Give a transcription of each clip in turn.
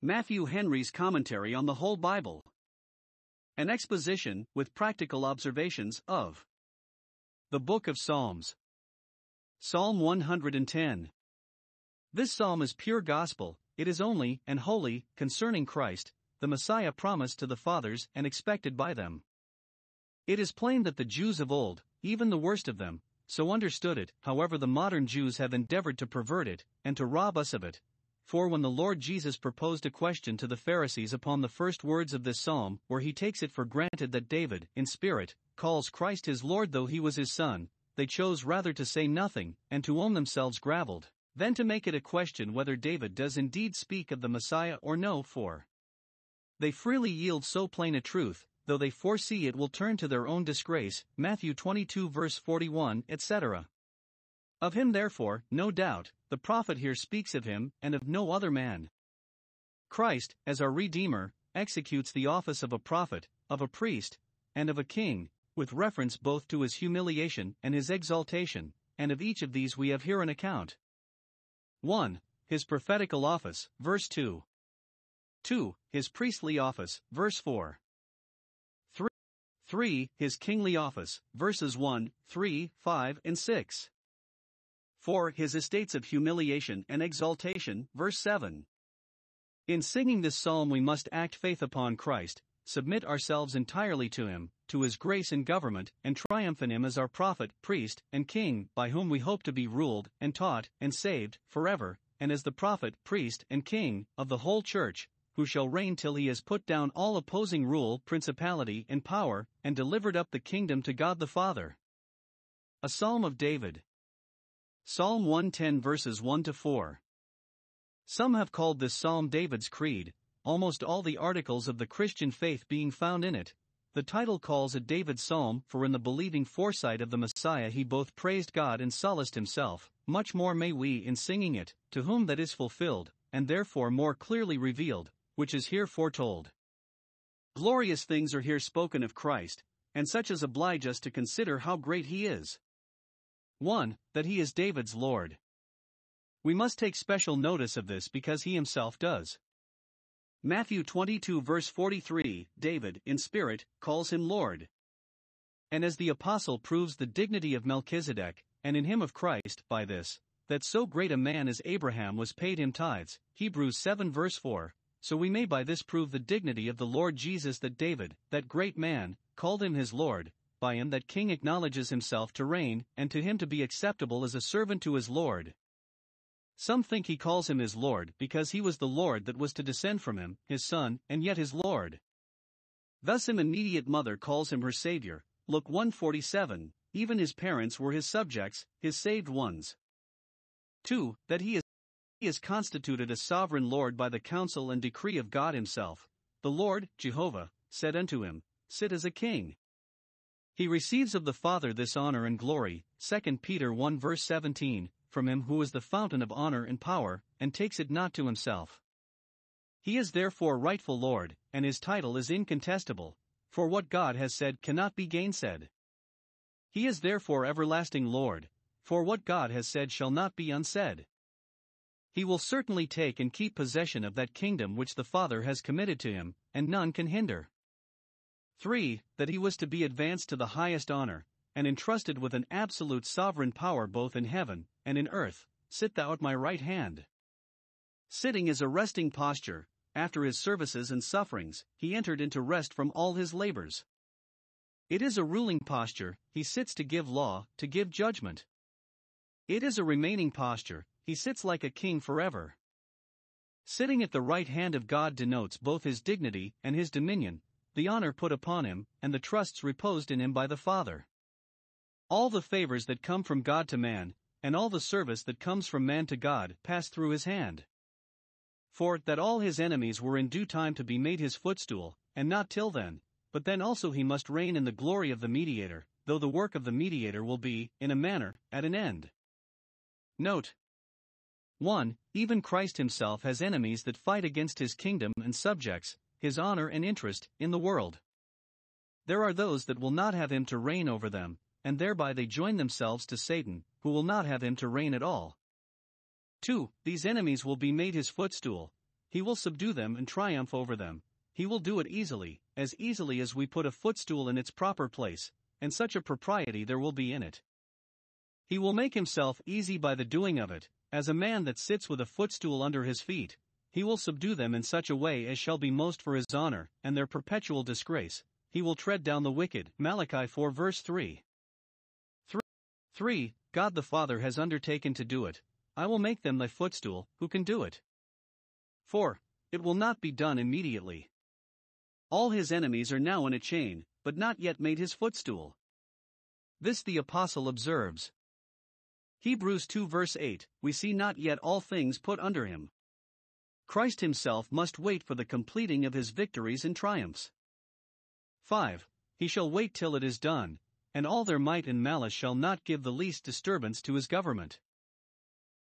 Matthew Henry's Commentary on the Whole Bible. An exposition, with practical observations, of the Book of Psalms. Psalm 110. This psalm is pure gospel, it is only and wholly concerning Christ, the Messiah promised to the fathers and expected by them. It is plain that the Jews of old, even the worst of them, so understood it, however, the modern Jews have endeavored to pervert it, and to rob us of it, for when the Lord Jesus proposed a question to the Pharisees upon the first words of this psalm, where he takes it for granted that David, in spirit, calls Christ his Lord though he was his son, they chose rather to say nothing, and to own themselves gravelled, than to make it a question whether David does indeed speak of the Messiah or no, for they freely yield so plain a truth, though they foresee it will turn to their own disgrace. Matthew 22 verse 41, etc. Of him, therefore, no doubt, the prophet here speaks of him and of no other man. Christ, as our Redeemer, executes the office of a prophet, of a priest, and of a king, with reference both to his humiliation and his exaltation, and of each of these we have here an account. 1. His prophetical office, verse 2. 2. His priestly office, verse 4. 3. 3. His kingly office, verses 1, 3, 5, and 6. 4. His estates of humiliation and exaltation, verse 7. In singing this psalm, we must act faith upon Christ, submit ourselves entirely to Him, to His grace and government, and triumph in Him as our prophet, priest, and king, by whom we hope to be ruled, and taught, and saved, forever, and as the prophet, priest, and king, of the whole church, who shall reign till He has put down all opposing rule, principality, and power, and delivered up the kingdom to God the Father. A Psalm of David. Psalm 110 verses 1 to 4. Some have called this psalm David's Creed, almost all the articles of the Christian faith being found in it. The title calls it David's Psalm, for in the believing foresight of the Messiah he both praised God and solaced himself, much more may we in singing it, to whom that is fulfilled, and therefore more clearly revealed, which is here foretold. Glorious things are here spoken of Christ, and such as oblige us to consider how great he is. 1. That he is David's Lord. We must take special notice of this because he himself does. Matthew 22 verse 43 David, in spirit, calls him Lord. And as the apostle proves the dignity of Melchizedek, and in him of Christ, by this, that so great a man as Abraham was paid him tithes, Hebrews 7 verse 4, so we may by this prove the dignity of the Lord Jesus that David, that great man, called him his Lord, by him that king acknowledges himself to reign, and to him to be acceptable as a servant to his Lord. Some think he calls him his Lord because he was the Lord that was to descend from him, his son, and yet his Lord. Thus him immediate mother calls him her Savior, Luke 147, even his parents were his subjects, his saved ones. 2. That he is, he is constituted a sovereign Lord by the counsel and decree of God himself. The Lord, Jehovah, said unto him, Sit as a king. He receives of the Father this honor and glory, 2 Peter 1 verse 17, from him who is the fountain of honor and power, and takes it not to himself. He is therefore rightful Lord, and his title is incontestable, for what God has said cannot be gainsaid. He is therefore everlasting Lord, for what God has said shall not be unsaid. He will certainly take and keep possession of that kingdom which the Father has committed to him, and none can hinder. 3. That he was to be advanced to the highest honor, and entrusted with an absolute sovereign power both in heaven and in earth. Sit thou at my right hand. Sitting is a resting posture, after his services and sufferings, he entered into rest from all his labors. It is a ruling posture, he sits to give law, to give judgment. It is a remaining posture, he sits like a king forever. Sitting at the right hand of God denotes both his dignity and his dominion, the honor put upon him, and the trusts reposed in him by the Father. All the favors that come from God to man, and all the service that comes from man to God, pass through his hand. For that all his enemies were in due time to be made his footstool, and not till then, but then also he must reign in the glory of the mediator, though the work of the mediator will be, in a manner, at an end. Note 1. Even Christ himself has enemies that fight against his kingdom and subjects, his honor and interest, in the world. There are those that will not have him to reign over them, and thereby they join themselves to Satan, who will not have him to reign at all. 2. These enemies will be made his footstool, he will subdue them and triumph over them. He will do it easily, as easily as we put a footstool in its proper place, and such a propriety there will be in it. He will make himself easy by the doing of it, as a man that sits with a footstool under his feet, he will subdue them in such a way as shall be most for his honor and their perpetual disgrace. He will tread down the wicked. Malachi 4 verse 3. 3. 3. God the Father has undertaken to do it. I will make them thy footstool, who can do it. 4. It will not be done immediately. All his enemies are now in a chain, but not yet made his footstool. This the Apostle observes. Hebrews 2 verse 8 We see not yet all things put under him. Christ himself must wait for the completing of his victories and triumphs. 5. He shall wait till it is done, and all their might and malice shall not give the least disturbance to his government.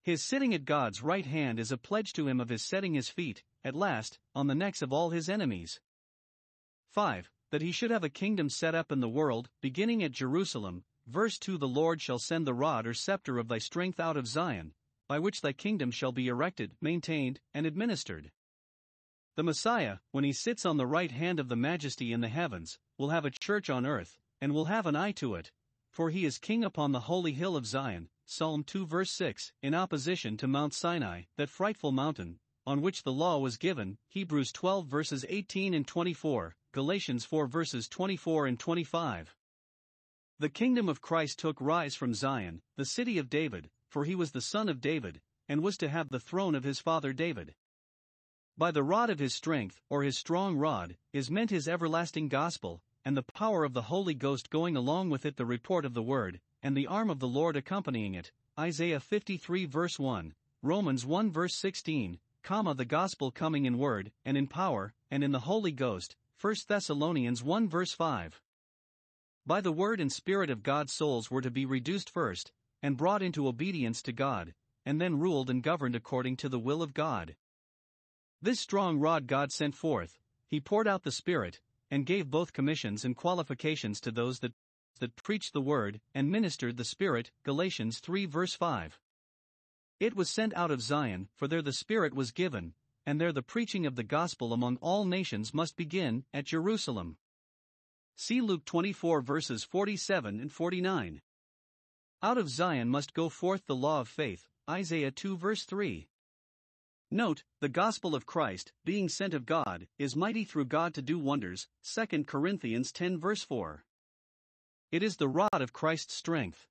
His sitting at God's right hand is a pledge to him of his setting his feet, at last, on the necks of all his enemies. 5. That he should have a kingdom set up in the world, beginning at Jerusalem. Verse 2 The Lord shall send the rod or scepter of thy strength out of Zion, by which thy kingdom shall be erected, maintained, and administered. The Messiah, when he sits on the right hand of the majesty in the heavens, will have a church on earth, and will have an eye to it, for he is king upon the holy hill of Zion. Psalm 2 verse 6, in opposition to Mount Sinai, that frightful mountain, on which the law was given, Hebrews 12 verses 18 and 24, Galatians 4 verses 24 and 25. The kingdom of Christ took rise from Zion, the city of David, for he was the son of David, and was to have the throne of his father David. By the rod of his strength, or his strong rod, is meant his everlasting gospel, and the power of the Holy Ghost going along with it the report of the word, and the arm of the Lord accompanying it. Isaiah 53 verse 1, Romans 1 verse 16, comma the gospel coming in word, and in power, and in the Holy Ghost. 1 Thessalonians 1 verse 5. By the word and spirit of God souls were to be reduced first, and brought into obedience to God, and then ruled and governed according to the will of God. This strong rod God sent forth, he poured out the Spirit, and gave both commissions and qualifications to those that, that preached the word and ministered the Spirit. Galatians 3 verse 5. It was sent out of Zion, for there the Spirit was given, and there the preaching of the gospel among all nations must begin at Jerusalem. See Luke 24 verses 47 and 49. Out of Zion must go forth the law of faith, Isaiah 2 verse 3. Note, the gospel of Christ, being sent of God, is mighty through God to do wonders, 2 Corinthians 10 verse 4. It is the rod of Christ's strength.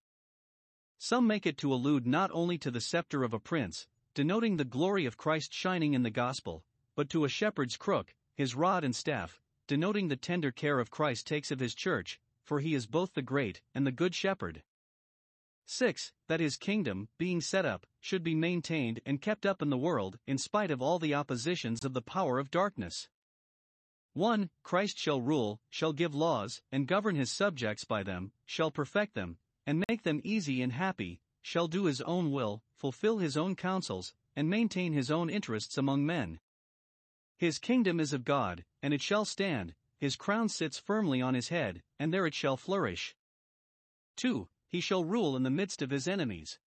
Some make it to allude not only to the scepter of a prince, denoting the glory of Christ shining in the gospel, but to a shepherd's crook, his rod and staff, denoting the tender care of Christ takes of his church, for he is both the great and the good shepherd. 6. That his kingdom, being set up, should be maintained and kept up in the world, in spite of all the oppositions of the power of darkness. 1. Christ shall rule, shall give laws, and govern his subjects by them, shall perfect them, and make them easy and happy, shall do his own will, fulfill his own counsels, and maintain his own interests among men. His kingdom is of God, and it shall stand, his crown sits firmly on his head, and there it shall flourish. 2 he shall rule in the midst of his enemies.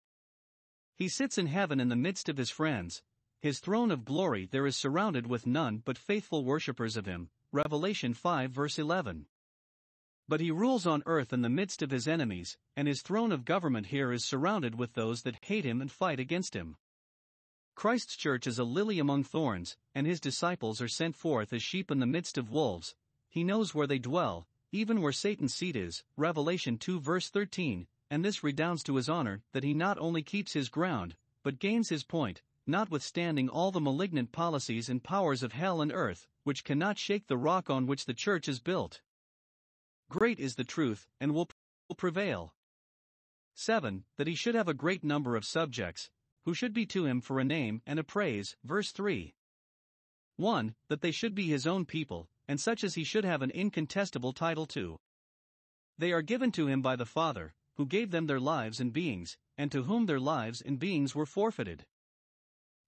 He sits in heaven in the midst of his friends, his throne of glory there is surrounded with none but faithful worshippers of him. Revelation 5 verse 11. But he rules on earth in the midst of his enemies, and his throne of government here is surrounded with those that hate him and fight against him. Christ's church is a lily among thorns, and his disciples are sent forth as sheep in the midst of wolves. He knows where they dwell, even where Satan's seat is, Revelation 2 verse 13, and this redounds to his honor that he not only keeps his ground, but gains his point, notwithstanding all the malignant policies and powers of hell and earth, which cannot shake the rock on which the church is built. Great is the truth, and will prevail. 7. That he should have a great number of subjects, who should be to him for a name and a praise. Verse 3. 1. That they should be his own people, and such as he should have an incontestable title to. They are given to him by the Father, who gave them their lives and beings, and to whom their lives and beings were forfeited.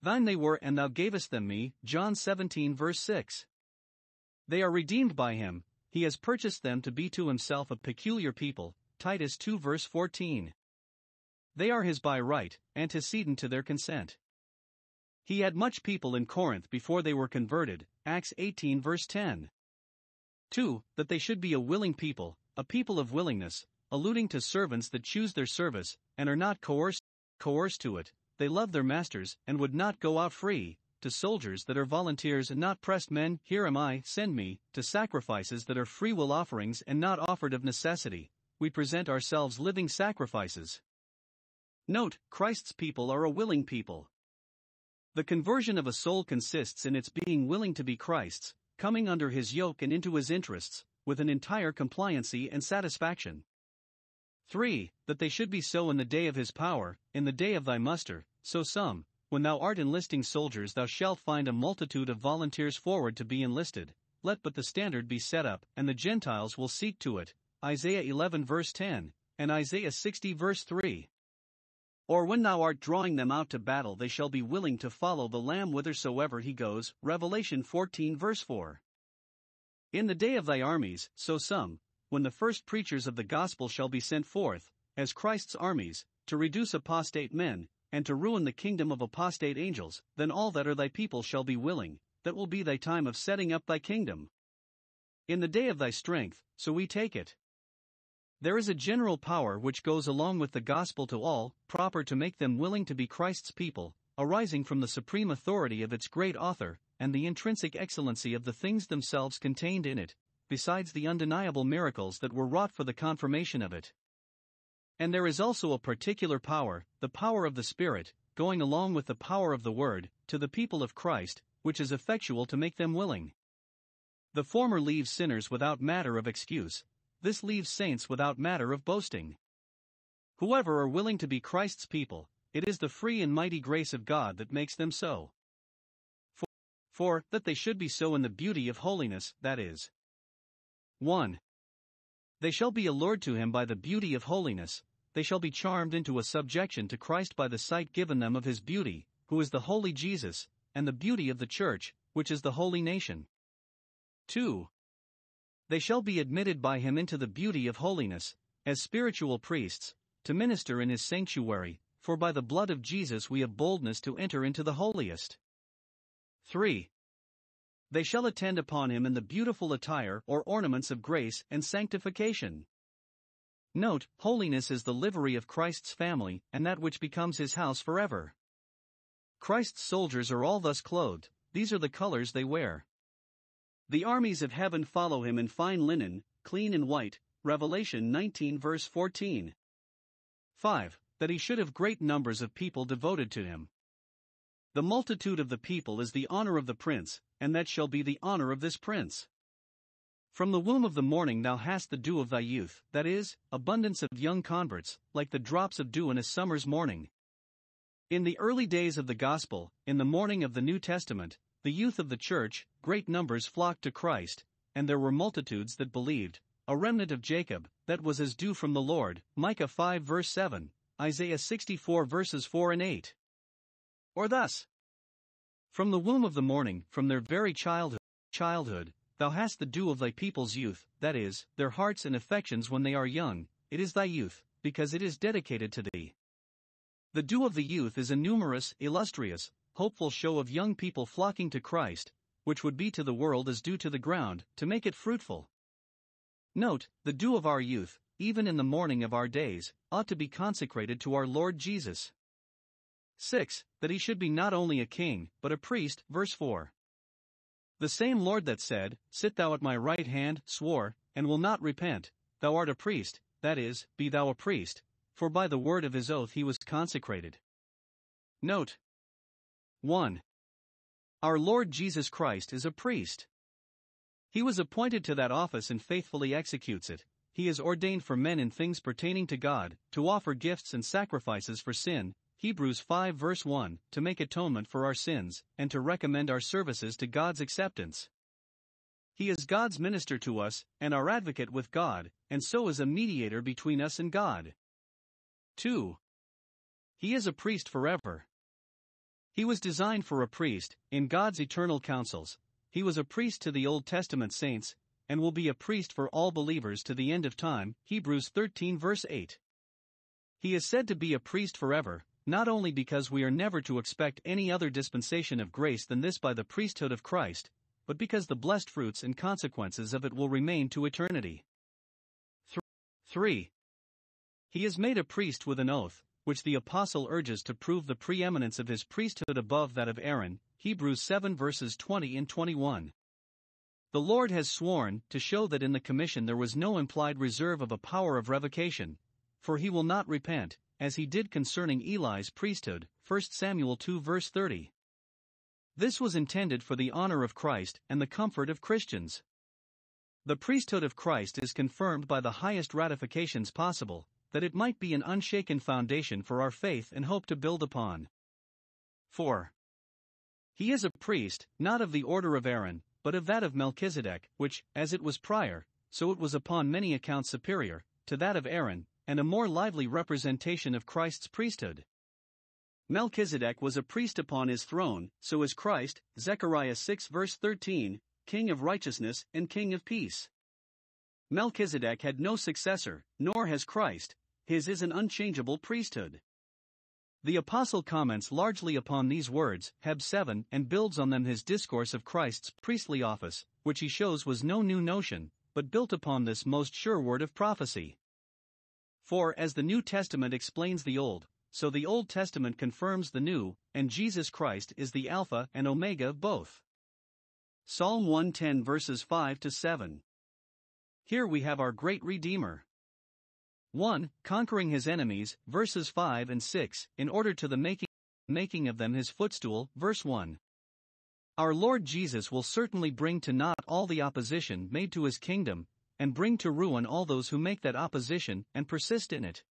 Thine they were, and thou gavest them me. John 17, verse 6. They are redeemed by him, he has purchased them to be to himself a peculiar people. Titus 2, verse 14. They are his by right, antecedent to their consent. He had much people in Corinth before they were converted, Acts 18 verse 10. 2. That they should be a willing people, a people of willingness, alluding to servants that choose their service, and are not coerced, coerced to it, they love their masters, and would not go out free, to soldiers that are volunteers and not pressed men, here am I, send me, to sacrifices that are free will offerings and not offered of necessity, we present ourselves living sacrifices. Note, Christ's people are a willing people. The conversion of a soul consists in its being willing to be Christ's, coming under his yoke and into his interests, with an entire compliancy and satisfaction. 3. That they should be so in the day of his power, in the day of thy muster, so some, when thou art enlisting soldiers, thou shalt find a multitude of volunteers forward to be enlisted. Let but the standard be set up, and the Gentiles will seek to it. Isaiah 11 verse 10, and Isaiah 60 verse 3. Or when thou art drawing them out to battle, they shall be willing to follow the Lamb whithersoever he goes. Revelation 14 verse 4. In the day of thy armies, so some, when the first preachers of the gospel shall be sent forth, as Christ's armies, to reduce apostate men, and to ruin the kingdom of apostate angels, then all that are thy people shall be willing, that will be thy time of setting up thy kingdom. In the day of thy strength, so we take it. There is a general power which goes along with the gospel to all, proper to make them willing to be Christ's people, arising from the supreme authority of its great author, and the intrinsic excellency of the things themselves contained in it, besides the undeniable miracles that were wrought for the confirmation of it. And there is also a particular power, the power of the Spirit, going along with the power of the Word, to the people of Christ, which is effectual to make them willing. The former leaves sinners without matter of excuse, this leaves saints without matter of boasting. Whoever are willing to be Christ's people, it is the free and mighty grace of God that makes them so. For, for, that they should be so in the beauty of holiness, that is. 1. They shall be allured to him by the beauty of holiness, they shall be charmed into a subjection to Christ by the sight given them of his beauty, who is the holy Jesus, and the beauty of the church, which is the holy nation. 2 they shall be admitted by him into the beauty of holiness, as spiritual priests, to minister in his sanctuary, for by the blood of Jesus we have boldness to enter into the holiest. 3. They shall attend upon him in the beautiful attire or ornaments of grace and sanctification. Note, holiness is the livery of Christ's family and that which becomes his house forever. Christ's soldiers are all thus clothed, these are the colors they wear. The armies of heaven follow him in fine linen, clean and white. Revelation 19 verse 14. 5. That he should have great numbers of people devoted to him. The multitude of the people is the honor of the prince, and that shall be the honor of this prince. From the womb of the morning thou hast the dew of thy youth, that is, abundance of young converts, like the drops of dew in a summer's morning. In the early days of the gospel, in the morning of the New Testament, the youth of the church, great numbers flocked to Christ, and there were multitudes that believed, a remnant of Jacob, that was as dew from the Lord. Micah 5 verse 7, Isaiah 64 verses 4 and 8. Or thus From the womb of the morning, from their very childhood, childhood, thou hast the dew of thy people's youth, that is, their hearts and affections when they are young, it is thy youth, because it is dedicated to thee. The dew of the youth is a numerous, illustrious, hopeful show of young people flocking to Christ, which would be to the world as dew to the ground, to make it fruitful. Note, the dew of our youth, even in the morning of our days, ought to be consecrated to our Lord Jesus. 6. That he should be not only a king, but a priest, verse 4. The same Lord that said, Sit thou at my right hand, swore, and will not repent, Thou art a priest, that is, be thou a priest, for by the word of his oath he was consecrated. Note, 1. Our Lord Jesus Christ is a priest. He was appointed to that office and faithfully executes it. He is ordained for men in things pertaining to God, to offer gifts and sacrifices for sin, Hebrews 5 verse 1, to make atonement for our sins, and to recommend our services to God's acceptance. He is God's minister to us, and our advocate with God, and so is a mediator between us and God. 2. He is a priest forever. He was designed for a priest, in God's eternal counsels. He was a priest to the Old Testament saints, and will be a priest for all believers to the end of time. Hebrews 13 verse 8. He is said to be a priest forever, not only because we are never to expect any other dispensation of grace than this by the priesthood of Christ, but because the blessed fruits and consequences of it will remain to eternity. 3. He is made a priest with an oath, which the apostle urges to prove the preeminence of his priesthood above that of Aaron, Hebrews 7 verses 20 and 21. The Lord has sworn to show that in the commission there was no implied reserve of a power of revocation, for he will not repent, as he did concerning Eli's priesthood, 1 Samuel 2 verse 30. This was intended for the honor of Christ and the comfort of Christians. The priesthood of Christ is confirmed by the highest ratifications possible, that it might be an unshaken foundation for our faith and hope to build upon. 4. He is a priest, not of the order of Aaron, but of that of Melchizedek, which, as it was prior, so it was upon many accounts superior, to that of Aaron, and a more lively representation of Christ's priesthood. Melchizedek was a priest upon his throne, so is Christ, Zechariah 6 verse 13, King of righteousness and King of peace. Melchizedek had no successor, nor has Christ, his is an unchangeable priesthood. The Apostle comments largely upon these words, Heb 7, and builds on them his discourse of Christ's priestly office, which he shows was no new notion, but built upon this most sure word of prophecy. For as the New Testament explains the Old, so the Old Testament confirms the New, and Jesus Christ is the Alpha and Omega of both. Psalm 110 verses 5 to 7. Here we have our great Redeemer. 1. Conquering his enemies, verses 5 and 6, in order to the making, making of them his footstool, verse 1. Our Lord Jesus will certainly bring to naught all the opposition made to his kingdom, and bring to ruin all those who make that opposition and persist in it.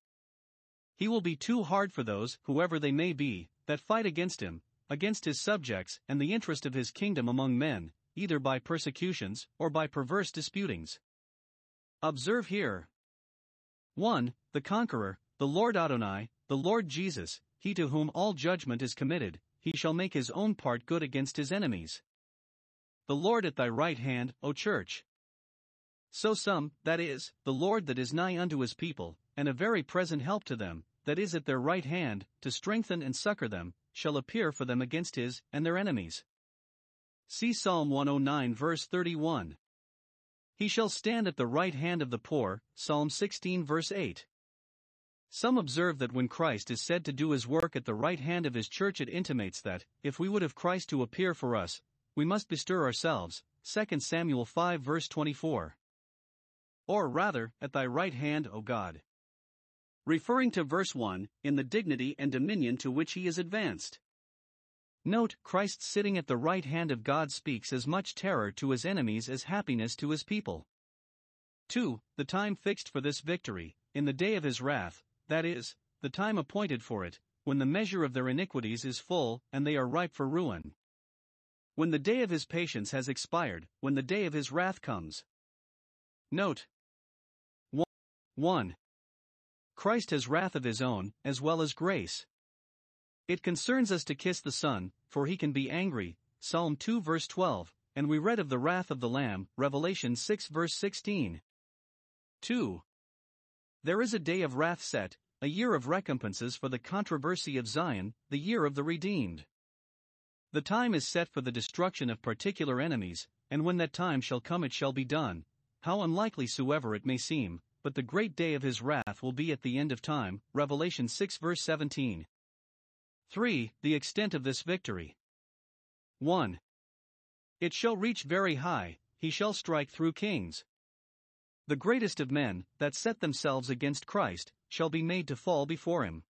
He will be too hard for those, whoever they may be, that fight against him, against his subjects and the interest of his kingdom among men, either by persecutions or by perverse disputings. Observe here, 1. The conqueror, the Lord Adonai, the Lord Jesus, he to whom all judgment is committed, he shall make his own part good against his enemies. The Lord at thy right hand, O church. So some, that is, the Lord that is nigh unto his people, and a very present help to them, that is at their right hand, to strengthen and succor them, shall appear for them against his and their enemies. See Psalm 109 verse 31. He shall stand at the right hand of the poor, Psalm 16 verse 8. Some observe that when Christ is said to do his work at the right hand of his church, it intimates that, if we would have Christ to appear for us, we must bestir ourselves, 2 Samuel 5 verse 24. Or rather, at thy right hand, O God. Referring to verse 1, in the dignity and dominion to which he is advanced. Note, Christ sitting at the right hand of God speaks as much terror to his enemies as happiness to his people. 2. The time fixed for this victory, in the day of his wrath, that is, the time appointed for it, when the measure of their iniquities is full and they are ripe for ruin. When the day of his patience has expired, when the day of his wrath comes. Note 1. 1. Christ has wrath of his own, as well as grace. It concerns us to kiss the Son, for he can be angry. Psalm 2 verse 12, and we read of the wrath of the Lamb, Revelation 6 verse 16. 2. There is a day of wrath set, a year of recompenses for the controversy of Zion, the year of the redeemed. The time is set for the destruction of particular enemies, and when that time shall come it shall be done, how unlikely soever it may seem, but the great day of his wrath will be at the end of time. Revelation 6 verse 17. 3. The extent of this victory. 1. It shall reach very high, he shall strike through kings. The greatest of men, that set themselves against Christ, shall be made to fall before him.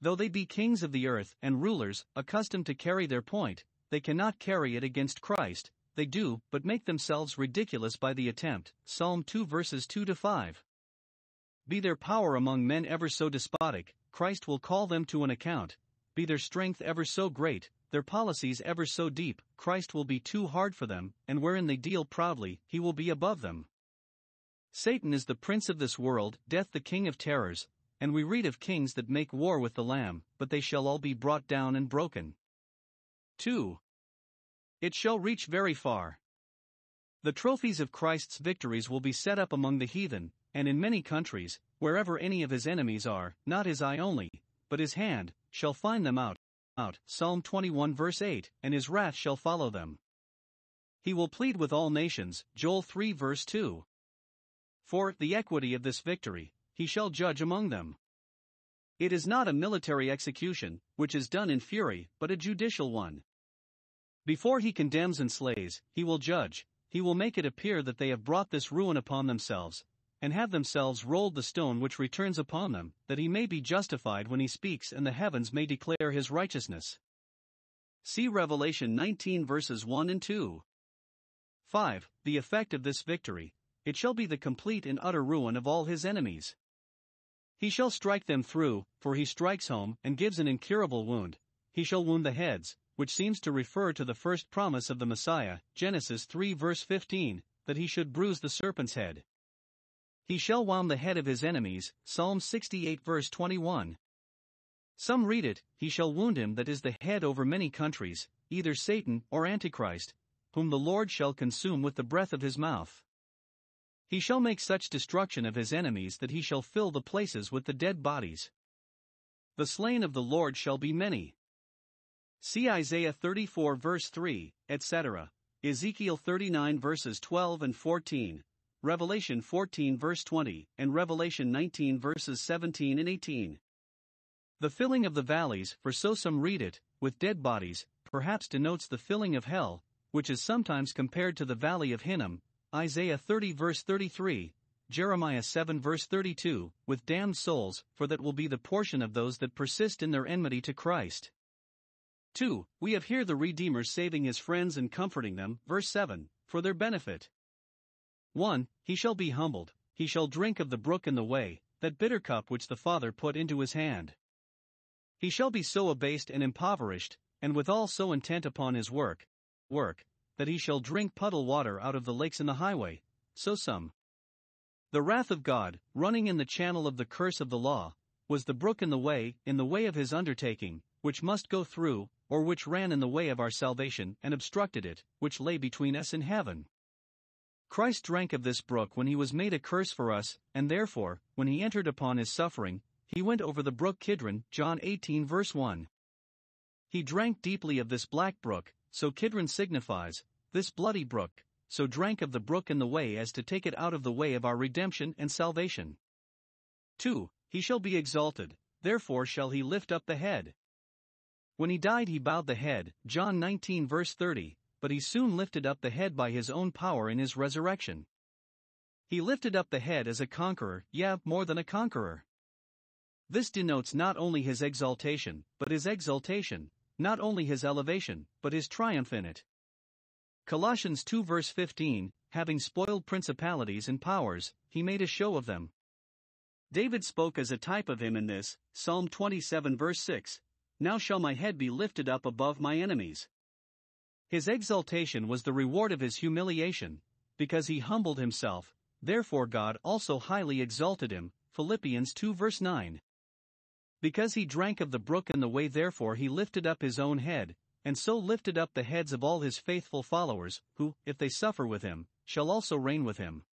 Though they be kings of the earth and rulers, accustomed to carry their point, they cannot carry it against Christ, they do but make themselves ridiculous by the attempt. Psalm 2 verses 2 to 5. Be their power among men ever so despotic, Christ will call them to an account, be their strength ever so great, their policies ever so deep, Christ will be too hard for them, and wherein they deal proudly, he will be above them. Satan is the prince of this world, death the king of terrors, and we read of kings that make war with the Lamb, but they shall all be brought down and broken. 2. It shall reach very far. The trophies of Christ's victories will be set up among the heathen, and in many countries, wherever any of his enemies are, not his eye only, but his hand shall find them out. Out. Psalm 21 verse 8, and his wrath shall follow them. He will plead with all nations. Joel 3 verse 2. For the equity of this victory, he shall judge among them. It is not a military execution, which is done in fury, but a judicial one. Before he condemns and slays, he will judge, he will make it appear that they have brought this ruin upon themselves, and have themselves rolled the stone which returns upon them, that he may be justified when he speaks and the heavens may declare his righteousness. See Revelation 19 verses 1 and 2. 5. The effect of this victory it shall be the complete and utter ruin of all his enemies. He shall strike them through, for he strikes home and gives an incurable wound. He shall wound the heads, which seems to refer to the first promise of the Messiah, Genesis 3 verse 15, that he should bruise the serpent's head. He shall wound the head of his enemies, Psalm 68 verse 21. Some read it, he shall wound him that is the head over many countries, either Satan or Antichrist, whom the Lord shall consume with the breath of his mouth. He shall make such destruction of his enemies that he shall fill the places with the dead bodies. The slain of the Lord shall be many. See Isaiah 34 verse 3, etc., Ezekiel 39 verses 12 and 14, Revelation 14 verse 20, and Revelation 19 verses 17 and 18. The filling of the valleys, for so some read it, with dead bodies, perhaps denotes the filling of hell, which is sometimes compared to the valley of Hinnom, Isaiah 30 verse 33, Jeremiah 7 verse 32, with damned souls, for that will be the portion of those that persist in their enmity to Christ. 2. We have here the Redeemer saving his friends and comforting them, verse 7, for their benefit. 1. He shall be humbled, he shall drink of the brook in the way, that bitter cup which the Father put into his hand. He shall be so abased and impoverished, and withal so intent upon his work, work, that he shall drink puddle water out of the lakes in the highway, so some. The wrath of God, running in the channel of the curse of the law, was the brook in the way, in the way of his undertaking, which must go through, or which ran in the way of our salvation and obstructed it, which lay between us and heaven. Christ drank of this brook when he was made a curse for us, and therefore, when he entered upon his suffering, he went over the brook Kidron, John 18 verse 1. He drank deeply of this black brook, so Kidron signifies, this bloody brook, so drank of the brook in the way as to take it out of the way of our redemption and salvation. 2. He shall be exalted, therefore shall he lift up the head. When he died, he bowed the head, John 19 verse 30, but he soon lifted up the head by his own power in his resurrection. He lifted up the head as a conqueror, yeah, more than a conqueror. This denotes not only his exaltation, but his exaltation, not only his elevation, but his triumph in it. Colossians 2 verse 15, having spoiled principalities and powers, he made a show of them. David spoke as a type of him in this, Psalm 27 verse 6, Now shall my head be lifted up above my enemies. His exaltation was the reward of his humiliation, because he humbled himself, therefore God also highly exalted him. Philippians 2 verse 9. Because he drank of the brook in the way, therefore he lifted up his own head, and so lifted up the heads of all his faithful followers, who, if they suffer with him, shall also reign with him.